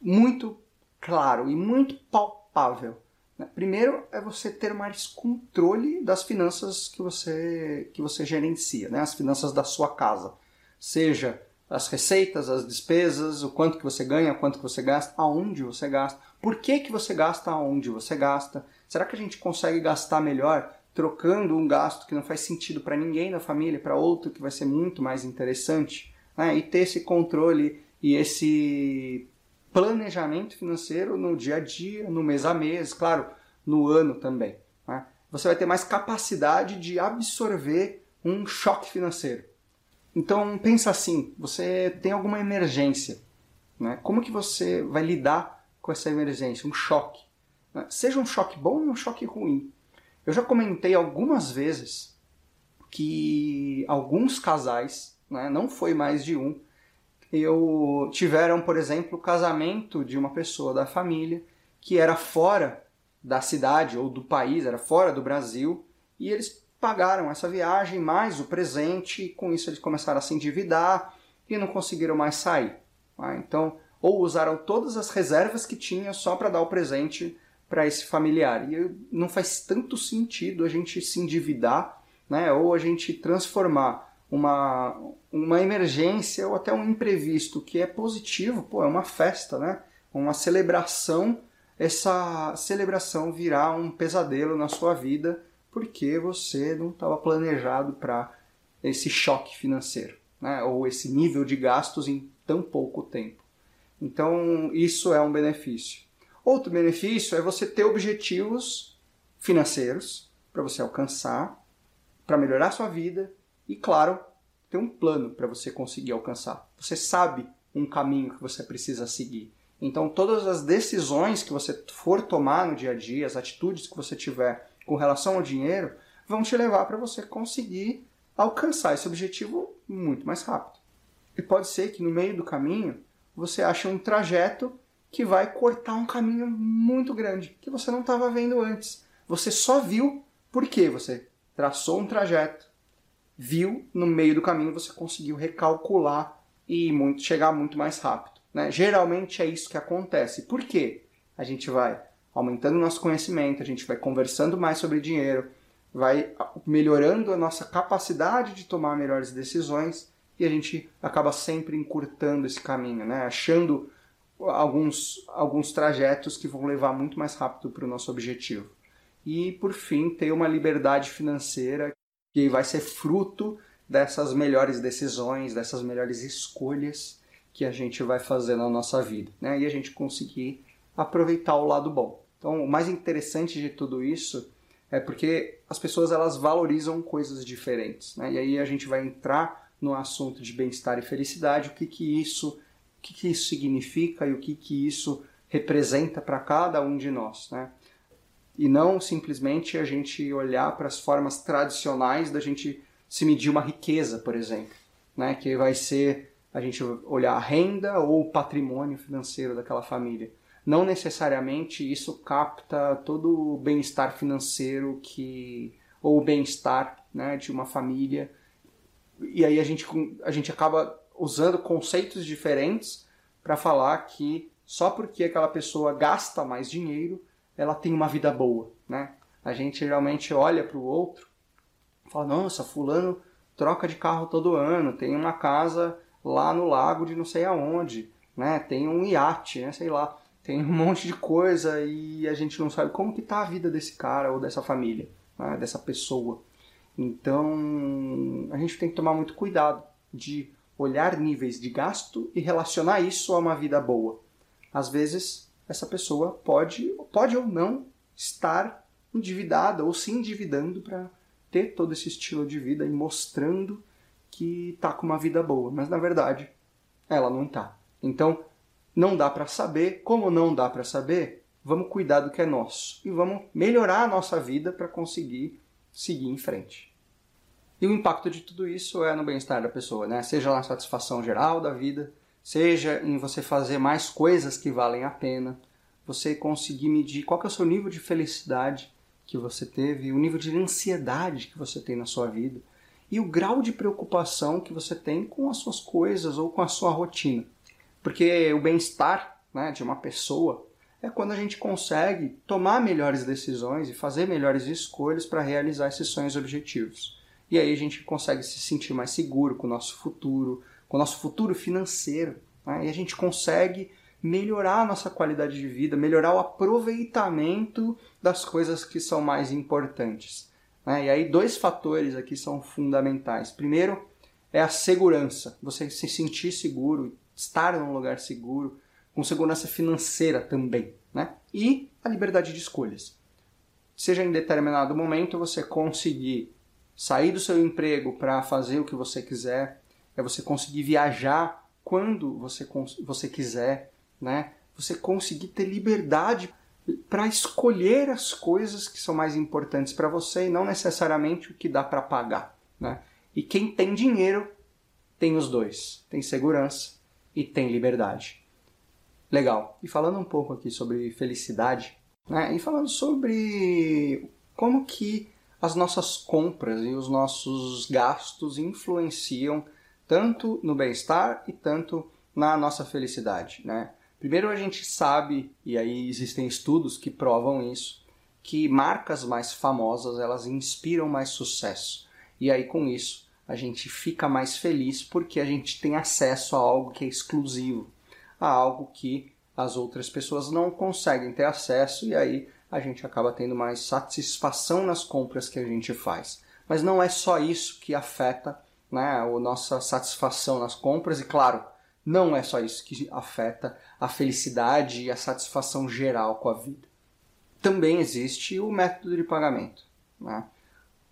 muito claro e muito palpável. Né? Primeiro é você ter mais controle das finanças que você que você gerencia, né? As finanças da sua casa, seja as receitas, as despesas, o quanto que você ganha, o quanto que você gasta, aonde você gasta, por que, que você gasta aonde você gasta, será que a gente consegue gastar melhor trocando um gasto que não faz sentido para ninguém da família para outro que vai ser muito mais interessante, né? e ter esse controle e esse planejamento financeiro no dia a dia, no mês a mês, claro, no ano também. Né? Você vai ter mais capacidade de absorver um choque financeiro. Então pensa assim, você tem alguma emergência, né? Como que você vai lidar com essa emergência, um choque? Né? Seja um choque bom ou um choque ruim. Eu já comentei algumas vezes que alguns casais, né, não foi mais de um, eu tiveram, por exemplo, o casamento de uma pessoa da família que era fora da cidade ou do país, era fora do Brasil, e eles pagaram essa viagem mais o presente, e com isso eles começaram a se endividar e não conseguiram mais sair. Tá? Então, ou usaram todas as reservas que tinham só para dar o presente para esse familiar. E não faz tanto sentido a gente se endividar, né? ou a gente transformar uma, uma emergência ou até um imprevisto que é positivo, pô, é uma festa, né? uma celebração, essa celebração virar um pesadelo na sua vida porque você não estava planejado para esse choque financeiro, né? ou esse nível de gastos em tão pouco tempo. Então, isso é um benefício. Outro benefício é você ter objetivos financeiros para você alcançar, para melhorar sua vida e, claro, ter um plano para você conseguir alcançar. Você sabe um caminho que você precisa seguir. Então, todas as decisões que você for tomar no dia a dia, as atitudes que você tiver com relação ao dinheiro, vão te levar para você conseguir alcançar esse objetivo muito mais rápido. E pode ser que no meio do caminho você ache um trajeto que vai cortar um caminho muito grande que você não estava vendo antes. Você só viu porque você traçou um trajeto, viu no meio do caminho você conseguiu recalcular e muito, chegar muito mais rápido. Né? Geralmente é isso que acontece. Por quê? A gente vai aumentando nosso conhecimento, a gente vai conversando mais sobre dinheiro, vai melhorando a nossa capacidade de tomar melhores decisões e a gente acaba sempre encurtando esse caminho, né? achando alguns, alguns trajetos que vão levar muito mais rápido para o nosso objetivo. E, por fim, ter uma liberdade financeira que vai ser fruto dessas melhores decisões, dessas melhores escolhas que a gente vai fazer na nossa vida, né? E a gente conseguir aproveitar o lado bom. Então, o mais interessante de tudo isso é porque as pessoas elas valorizam coisas diferentes, né? E aí a gente vai entrar no assunto de bem-estar e felicidade, o que que isso, o que que isso significa e o que que isso representa para cada um de nós, né? E não simplesmente a gente olhar para as formas tradicionais da gente se medir uma riqueza, por exemplo, né? Que vai ser a gente olhar a renda ou o patrimônio financeiro daquela família. Não necessariamente isso capta todo o bem-estar financeiro que ou o bem-estar né, de uma família. E aí a gente, a gente acaba usando conceitos diferentes para falar que só porque aquela pessoa gasta mais dinheiro, ela tem uma vida boa, né? A gente geralmente olha para o outro Fala, nossa, fulano troca de carro todo ano, tem uma casa lá no lago de não sei aonde, né? Tem um iate, né? Sei lá, tem um monte de coisa e a gente não sabe como que tá a vida desse cara ou dessa família, né? dessa pessoa. Então, a gente tem que tomar muito cuidado de olhar níveis de gasto e relacionar isso a uma vida boa. Às vezes, essa pessoa pode, pode ou não estar endividada ou se endividando para ter todo esse estilo de vida e mostrando que tá com uma vida boa, mas na verdade ela não tá. Então, não dá para saber, como não dá para saber, vamos cuidar do que é nosso e vamos melhorar a nossa vida para conseguir seguir em frente. E o impacto de tudo isso é no bem-estar da pessoa, né? Seja na satisfação geral da vida, seja em você fazer mais coisas que valem a pena, você conseguir medir qual é o seu nível de felicidade que você teve, o nível de ansiedade que você tem na sua vida e o grau de preocupação que você tem com as suas coisas ou com a sua rotina. Porque o bem-estar né, de uma pessoa é quando a gente consegue tomar melhores decisões e fazer melhores escolhas para realizar esses sonhos e objetivos. E aí a gente consegue se sentir mais seguro com o nosso futuro, com o nosso futuro financeiro. Né? E a gente consegue melhorar a nossa qualidade de vida, melhorar o aproveitamento das coisas que são mais importantes. Né? E aí, dois fatores aqui são fundamentais. Primeiro é a segurança, você se sentir seguro, estar num lugar seguro, com segurança financeira também. Né? E a liberdade de escolhas. Seja em determinado momento você conseguir sair do seu emprego para fazer o que você quiser, é você conseguir viajar quando você, você quiser, né? Você conseguir ter liberdade para escolher as coisas que são mais importantes para você e não necessariamente o que dá para pagar, né? E quem tem dinheiro tem os dois, tem segurança e tem liberdade. Legal. E falando um pouco aqui sobre felicidade, né? E falando sobre como que as nossas compras e os nossos gastos influenciam tanto no bem-estar e tanto na nossa felicidade, né? Primeiro, a gente sabe, e aí existem estudos que provam isso, que marcas mais famosas elas inspiram mais sucesso. E aí, com isso, a gente fica mais feliz porque a gente tem acesso a algo que é exclusivo, a algo que as outras pessoas não conseguem ter acesso, e aí a gente acaba tendo mais satisfação nas compras que a gente faz. Mas não é só isso que afeta né, a nossa satisfação nas compras, e claro, não é só isso que afeta a felicidade e a satisfação geral com a vida. Também existe o método de pagamento, né?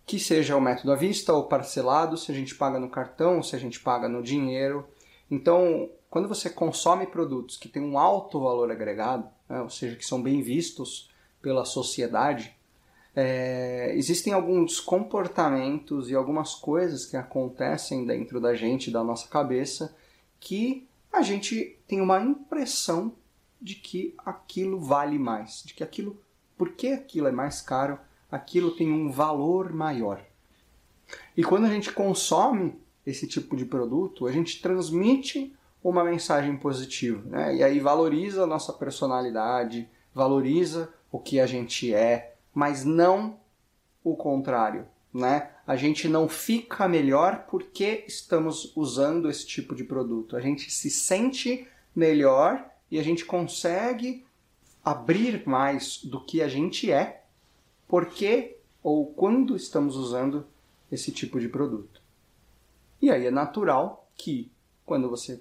que seja o método à vista ou parcelado, se a gente paga no cartão, se a gente paga no dinheiro. Então, quando você consome produtos que têm um alto valor agregado, né? ou seja, que são bem vistos pela sociedade, é, existem alguns comportamentos e algumas coisas que acontecem dentro da gente, da nossa cabeça, que a gente tem uma impressão de que aquilo vale mais, de que aquilo, porque aquilo é mais caro, aquilo tem um valor maior. E quando a gente consome esse tipo de produto, a gente transmite uma mensagem positiva, né? E aí valoriza a nossa personalidade, valoriza o que a gente é, mas não o contrário né? A gente não fica melhor porque estamos usando esse tipo de produto. A gente se sente melhor e a gente consegue abrir mais do que a gente é porque ou quando estamos usando esse tipo de produto. E aí é natural que quando você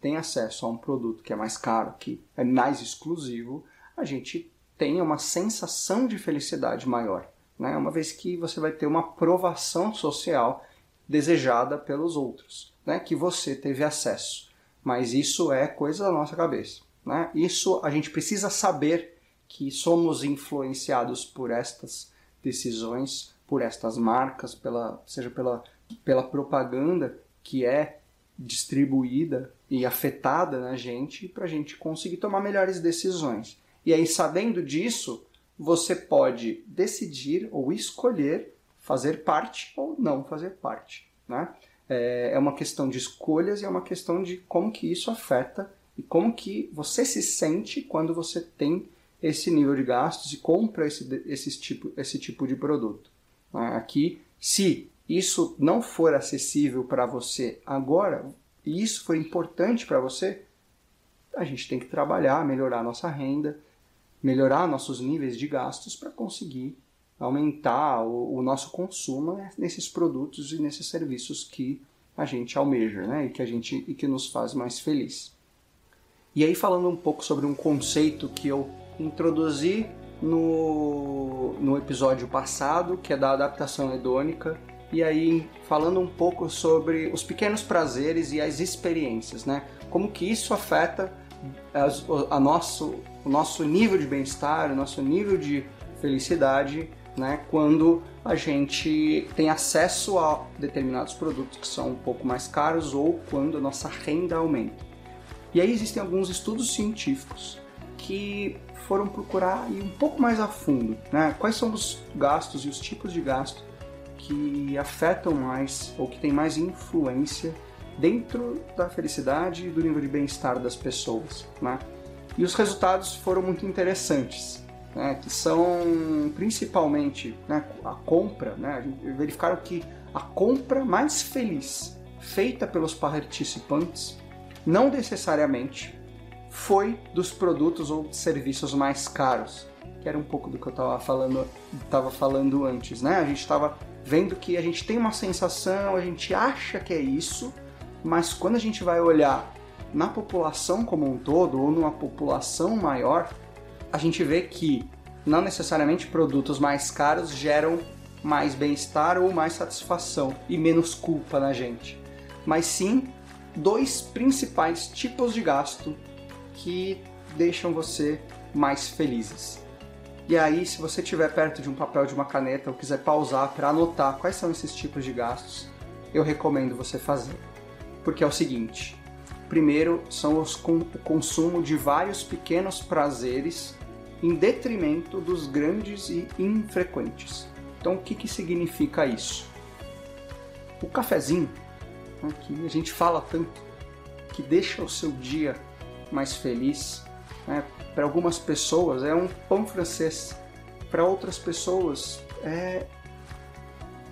tem acesso a um produto que é mais caro, que é mais exclusivo, a gente tenha uma sensação de felicidade maior né? uma vez que você vai ter uma aprovação social desejada pelos outros, né? que você teve acesso. Mas isso é coisa da nossa cabeça. Né? Isso a gente precisa saber que somos influenciados por estas decisões, por estas marcas, pela, seja pela, pela propaganda que é distribuída e afetada na gente para a gente conseguir tomar melhores decisões. E aí, sabendo disso, você pode decidir ou escolher fazer parte ou não fazer parte. Né? É, é uma questão de escolhas e é uma questão de como que isso afeta e como que você se sente quando você tem esse nível de gastos e compra esse, esse, tipo, esse tipo de produto. Né? Aqui, se isso não for acessível para você agora, e isso for importante para você, a gente tem que trabalhar, melhorar nossa renda, melhorar nossos níveis de gastos para conseguir aumentar o, o, nosso consumo nesses produtos e nesses serviços que a gente almeja, né, e que a gente e que nos faz mais feliz. E aí falando um pouco sobre um conceito que eu introduzi no, no episódio passado, que é da adaptação hedônica, e aí falando um pouco sobre os pequenos prazeres e as experiências, né? Como que isso afeta a, a nosso, o nosso nível de bem-estar, o nosso nível de felicidade, né, quando a gente tem acesso a determinados produtos que são um pouco mais caros ou quando a nossa renda aumenta. E aí existem alguns estudos científicos que foram procurar ir um pouco mais a fundo, né? Quais são os gastos e os tipos de gasto que afetam mais ou que têm mais influência dentro da felicidade e do nível de bem-estar das pessoas. Né? E os resultados foram muito interessantes, né? que são principalmente né, a compra. Né? Verificaram que a compra mais feliz feita pelos participantes não necessariamente foi dos produtos ou serviços mais caros, que era um pouco do que eu estava falando, tava falando antes. Né? A gente estava vendo que a gente tem uma sensação, a gente acha que é isso, mas quando a gente vai olhar na população como um todo ou numa população maior, a gente vê que não necessariamente produtos mais caros geram mais bem-estar ou mais satisfação e menos culpa na gente, mas sim dois principais tipos de gasto que deixam você mais felizes. E aí, se você estiver perto de um papel, de uma caneta ou quiser pausar para anotar quais são esses tipos de gastos, eu recomendo você fazer porque é o seguinte: primeiro são os com, o consumo de vários pequenos prazeres em detrimento dos grandes e infrequentes. Então, o que, que significa isso? O cafezinho, né, que a gente fala tanto, que deixa o seu dia mais feliz, né, para algumas pessoas é um pão francês, para outras pessoas é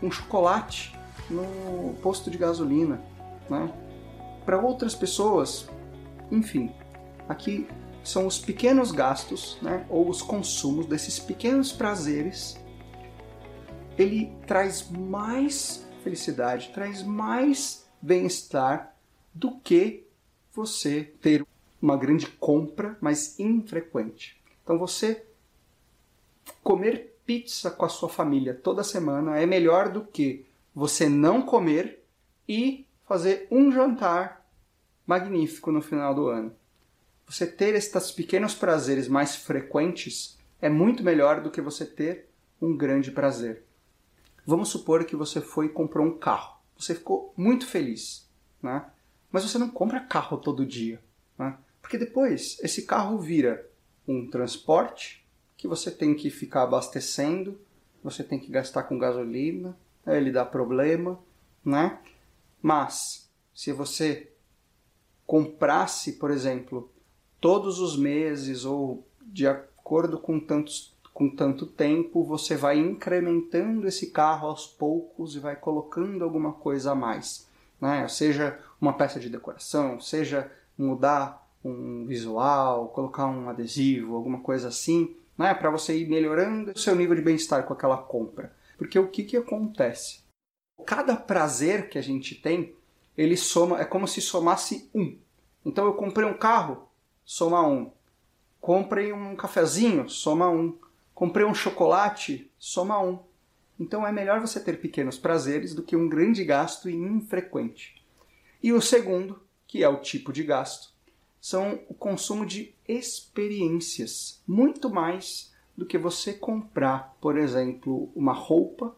um chocolate no posto de gasolina, né? para outras pessoas, enfim, aqui são os pequenos gastos, né, ou os consumos desses pequenos prazeres. Ele traz mais felicidade, traz mais bem-estar do que você ter uma grande compra, mas infrequente. Então você comer pizza com a sua família toda semana é melhor do que você não comer e fazer um jantar magnífico no final do ano. Você ter estes pequenos prazeres mais frequentes é muito melhor do que você ter um grande prazer. Vamos supor que você foi e comprou um carro. Você ficou muito feliz, né? Mas você não compra carro todo dia, né? Porque depois esse carro vira um transporte que você tem que ficar abastecendo, você tem que gastar com gasolina, ele dá problema, né? Mas se você comprasse, por exemplo, todos os meses ou de acordo com tantos com tanto tempo, você vai incrementando esse carro aos poucos e vai colocando alguma coisa a mais. Né? Seja uma peça de decoração, seja mudar um visual, colocar um adesivo, alguma coisa assim, né? para você ir melhorando o seu nível de bem-estar com aquela compra. Porque o que, que acontece? Cada prazer que a gente tem, ele soma, é como se somasse um. Então eu comprei um carro, soma um. Comprei um cafezinho, soma um. Comprei um chocolate, soma um. Então é melhor você ter pequenos prazeres do que um grande gasto infrequente. E o segundo, que é o tipo de gasto, são o consumo de experiências, muito mais do que você comprar, por exemplo, uma roupa,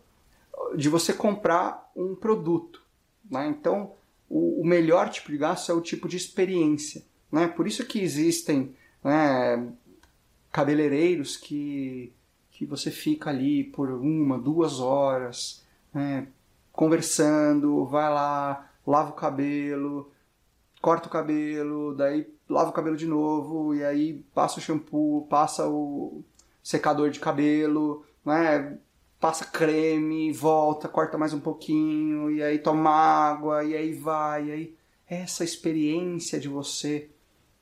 de você comprar um produto. Né? Então, o, melhor tipo de gasto é o tipo de experiência. Né? Por isso que existem né, cabeleireiros que, que você fica ali por uma, duas horas, né, conversando, vai lá, lava o cabelo, corta o cabelo, daí lava o cabelo de novo, e aí passa o shampoo, passa o secador de cabelo, né? Passa creme, volta, corta mais um pouquinho, e aí toma água, e aí vai, e aí essa experiência de você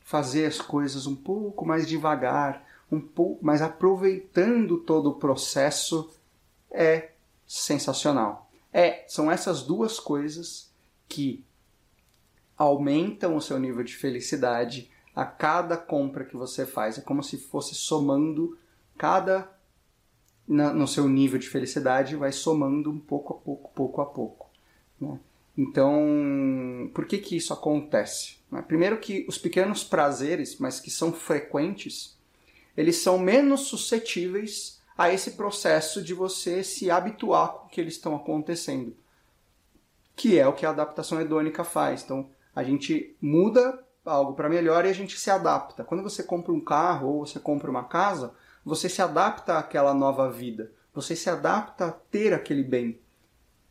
fazer as coisas um pouco mais devagar, um pouco, mas aproveitando todo o processo é sensacional. É, são essas duas coisas que aumentam o seu nível de felicidade a cada compra que você faz. É como se fosse somando cada na, no seu nível de felicidade, vai somando um pouco a pouco, pouco a pouco. Né? Então, por que que isso acontece? Primeiro que os pequenos prazeres, mas que são frequentes, eles são menos suscetíveis a esse processo de você se habituar com o que eles estão acontecendo, que é o que a adaptação hedônica faz. Então, a gente muda algo para melhor e a gente se adapta. Quando você compra um carro ou você compra uma casa, você se adapta àquela nova vida. Você se adapta a ter aquele bem.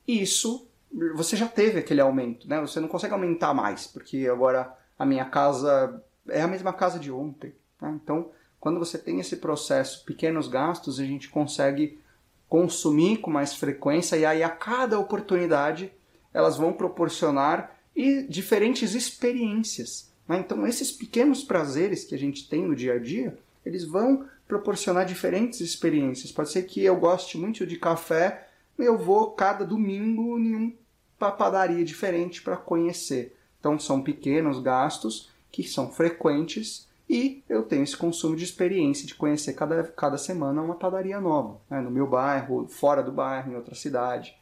E isso, você já teve aquele aumento, né? Você não consegue aumentar mais, porque agora a minha casa é a mesma casa de ontem. Né? Então, quando você tem esse processo, pequenos gastos, a gente consegue consumir com mais frequência e aí a cada oportunidade elas vão proporcionar e diferentes experiências. Né? Então esses pequenos prazeres que a gente tem no dia a dia, eles vão proporcionar diferentes experiências. Pode ser que eu goste muito de café, eu vou cada domingo em uma padaria diferente para conhecer. Então são pequenos gastos que são frequentes e eu tenho esse consumo de experiência, de conhecer cada, cada semana uma padaria nova, né? no meu bairro, fora do bairro, em outra cidade.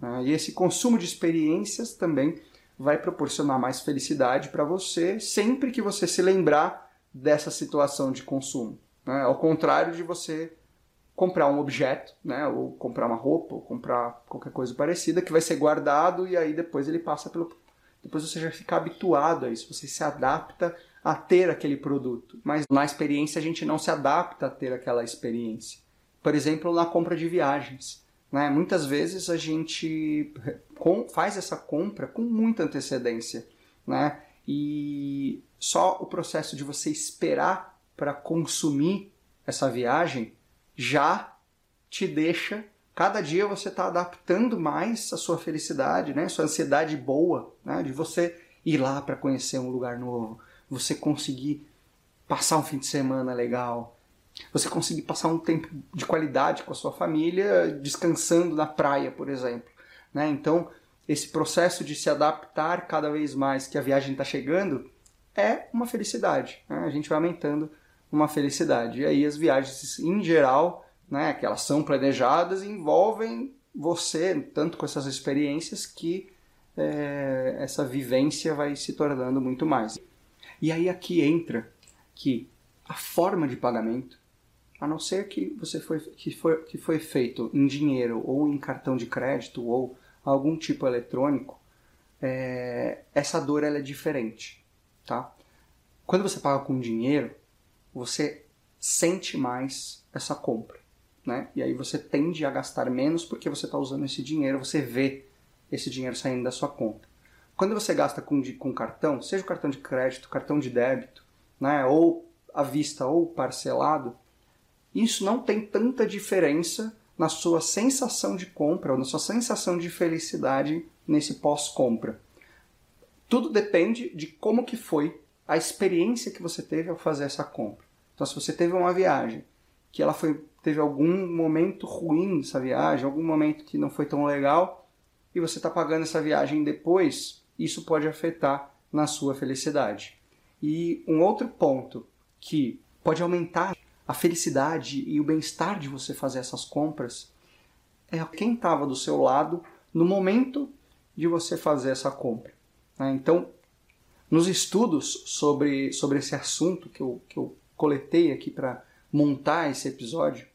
Né? E esse consumo de experiências também vai proporcionar mais felicidade para você sempre que você se lembrar dessa situação de consumo. Né? Ao contrário de você comprar um objeto, né? ou comprar uma roupa, ou comprar qualquer coisa parecida, que vai ser guardado e aí depois ele passa pelo. Depois você já fica habituado a isso, você se adapta a ter aquele produto, mas na experiência a gente não se adapta a ter aquela experiência. Por exemplo, na compra de viagens. Né? Muitas vezes a gente faz essa compra com muita antecedência. Né? E só o processo de você esperar para consumir essa viagem já te deixa. Cada dia você está adaptando mais a sua felicidade, né? sua ansiedade boa, né? de você ir lá para conhecer um lugar novo, você conseguir passar um fim de semana legal, você conseguir passar um tempo de qualidade com a sua família, descansando na praia, por exemplo. Né? Então, esse processo de se adaptar cada vez mais que a viagem está chegando é uma felicidade. Né? A gente vai aumentando uma felicidade. E aí as viagens, em geral, né, que elas são planejadas, envolvem você, tanto com essas experiências, que é, essa vivência vai se tornando muito mais. E aí aqui entra que a forma de pagamento, a não ser que você foi que foi, que foi feito em dinheiro ou em cartão de crédito ou algum tipo eletrônico, é, essa dor ela é diferente, tá? Quando você paga com dinheiro, você sente mais essa compra, né? E aí você tende a gastar menos porque você está usando esse dinheiro, você vê esse dinheiro saindo da sua conta. Quando você gasta com, com cartão, seja o cartão de crédito, cartão de débito, né, ou à vista ou parcelado, isso não tem tanta diferença na sua sensação de compra ou na sua sensação de felicidade nesse pós-compra. Tudo depende de como que foi a experiência que você teve ao fazer essa compra. Então, se você teve uma viagem que ela foi teve algum momento ruim nessa viagem, algum momento que não foi tão legal, e você está pagando essa viagem depois, isso pode afetar na sua felicidade. E um outro ponto que pode aumentar a felicidade e o bem-estar de você fazer essas compras é quem estava do seu lado no momento de você fazer essa compra. Né? Então, nos estudos sobre, sobre esse assunto que eu, que eu coletei aqui para montar esse episódio,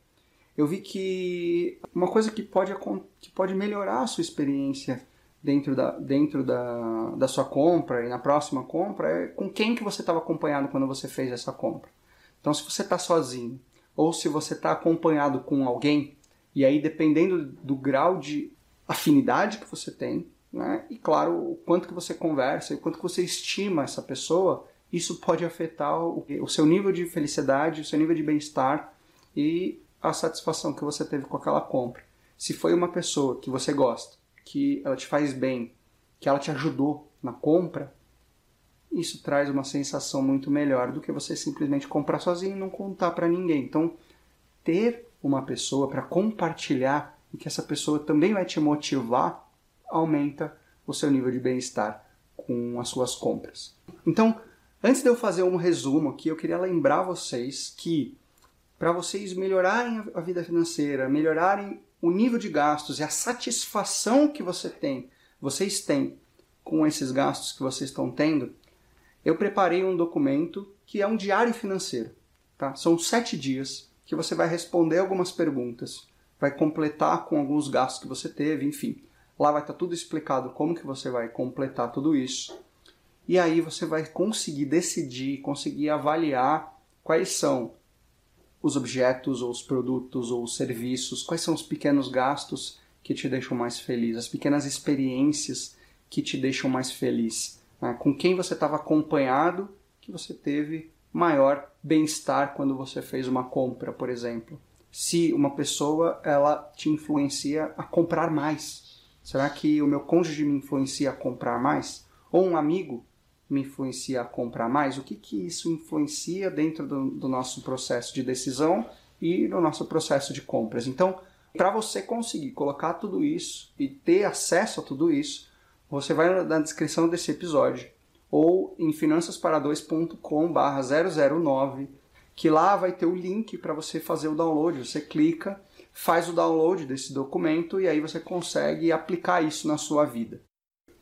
eu vi que uma coisa que pode, que pode melhorar a sua experiência dentro, da, dentro da, da sua compra e na próxima compra é com quem que você estava acompanhado quando você fez essa compra. Então, se você está sozinho ou se você está acompanhado com alguém, e aí dependendo do grau de afinidade que você tem, né, e claro, o quanto que você conversa o quanto que você estima essa pessoa, isso pode afetar o, o seu nível de felicidade, o seu nível de bem-estar e a satisfação que você teve com aquela compra. Se foi uma pessoa que você gosta, que ela te faz bem, que ela te ajudou na compra, isso traz uma sensação muito melhor do que você simplesmente comprar sozinho e não contar para ninguém. Então, ter uma pessoa para compartilhar e que essa pessoa também vai te motivar aumenta o seu nível de bem-estar com as suas compras. Então, antes de eu fazer um resumo aqui, eu queria lembrar vocês que para vocês melhorarem a vida financeira, melhorarem o nível de gastos e a satisfação que você tem, vocês têm com esses gastos que vocês estão tendo, eu preparei um documento que é um diário financeiro. Tá? São sete dias que você vai responder algumas perguntas, vai completar com alguns gastos que você teve, enfim. Lá vai estar tudo explicado como que você vai completar tudo isso. E aí você vai conseguir decidir, conseguir avaliar quais são os objetos, ou os produtos, ou os serviços, quais são os pequenos gastos que te deixam mais feliz, as pequenas experiências que te deixam mais feliz, né? com quem você estava acompanhado que você teve maior bem-estar quando você fez uma compra, por exemplo. Se uma pessoa ela te influencia a comprar mais, será que o meu cônjuge me influencia a comprar mais? Ou um amigo me influencia a comprar mais? O que, que isso influencia dentro do, do nosso processo de decisão e no nosso processo de compras? Então, para você conseguir colocar tudo isso e ter acesso a tudo isso, você vai na descrição desse episódio ou em finançaspara2.com/009, que lá vai ter o link para você fazer o download. Você clica, faz o download desse documento e aí você consegue aplicar isso na sua vida.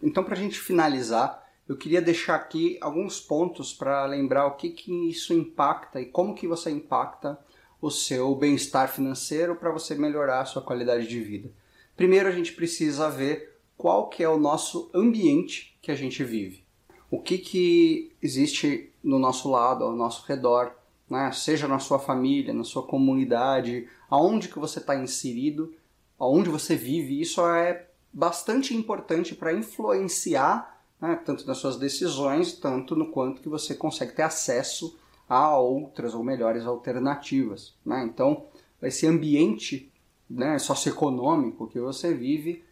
Então, para a gente finalizar, eu queria deixar aqui alguns pontos para lembrar o que, que isso impacta e como que você impacta o seu bem-estar financeiro para você melhorar a sua qualidade de vida. Primeiro a gente precisa ver qual que é o nosso ambiente que a gente vive. O que, que existe no nosso lado, ao nosso redor, né? seja na sua família, na sua comunidade, aonde que você está inserido, aonde você vive, isso é bastante importante para influenciar né, tanto nas suas decisões, tanto no quanto que você consegue ter acesso a outras ou melhores alternativas. Né? Então, esse ambiente né, socioeconômico que você vive,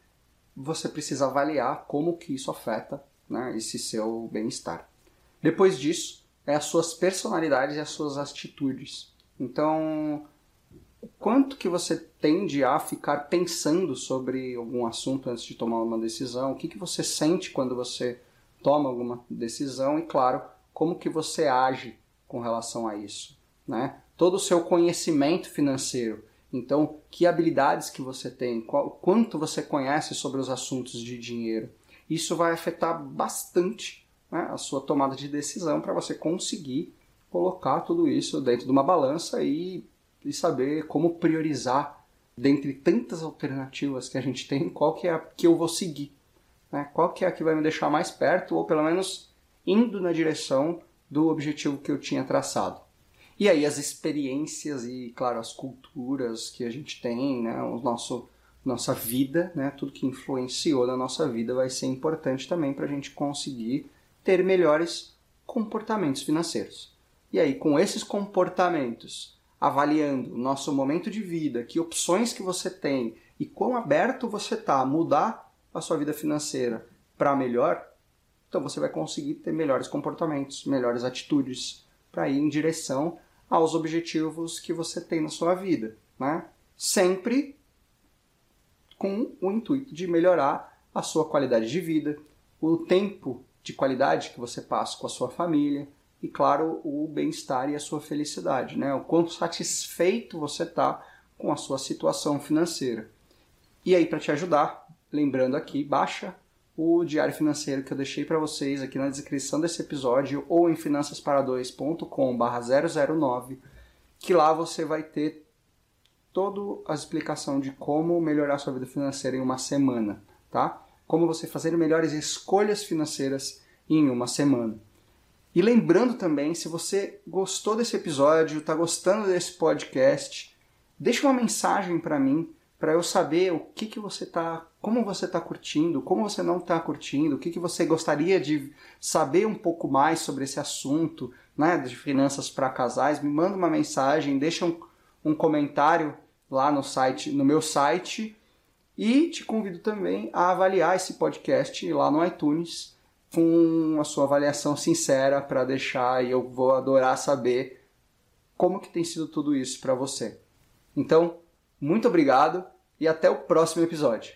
você precisa avaliar como que isso afeta né, esse seu bem-estar. Depois disso, é as suas personalidades e as suas atitudes. Então, o quanto que você tende a ficar pensando sobre algum assunto antes de tomar uma decisão, o que, que você sente quando você toma alguma decisão e, claro, como que você age com relação a isso, né? Todo o seu conhecimento financeiro. Então, que habilidades que você tem, qual, quanto você conhece sobre os assuntos de dinheiro. Isso vai afetar bastante né, a sua tomada de decisão para você conseguir colocar tudo isso dentro de uma balança e, e saber como priorizar dentre tantas alternativas que a gente tem, qual que é a que eu vou seguir. Né? Qual que é a que vai me deixar mais perto, ou pelo menos indo na direção do objetivo que eu tinha traçado. E aí as experiências e, claro, as culturas que a gente tem, né, o nosso nossa vida, né, tudo que influenciou na nossa vida vai ser importante também para a gente conseguir ter melhores comportamentos financeiros. E aí, com esses comportamentos, avaliando o nosso momento de vida, que opções que você tem e quão aberto você está a mudar a sua vida financeira para melhor, então você vai conseguir ter melhores comportamentos, melhores atitudes para ir em direção aos objetivos que você tem na sua vida, né? Sempre com o intuito de melhorar a sua qualidade de vida, o tempo de qualidade que você passa com a sua família e, claro, o bem-estar e a sua felicidade, né? O quanto satisfeito você está com a sua situação financeira. E aí, para te ajudar, lembrando aqui, baixa o diário financeiro que eu deixei para vocês aqui na descrição desse episódio ou em finançaspara2.com/009, que lá você vai ter toda a explicação de como melhorar sua vida financeira em uma semana, tá? Como você fazer melhores escolhas financeiras em uma semana. E lembrando também, se você gostou desse episódio, está gostando desse podcast, deixa uma mensagem para mim para eu saber o que, que você tá, como você está curtindo, como você não está curtindo, o que, que você gostaria de saber um pouco mais sobre esse assunto, né, de finanças para casais. Me manda uma mensagem, deixa um, um comentário lá no site, no meu site, e te convido também a avaliar esse podcast lá no iTunes com a sua avaliação sincera para deixar e eu vou adorar saber como que tem sido tudo isso para você. Então, muito obrigado e até o próximo episódio.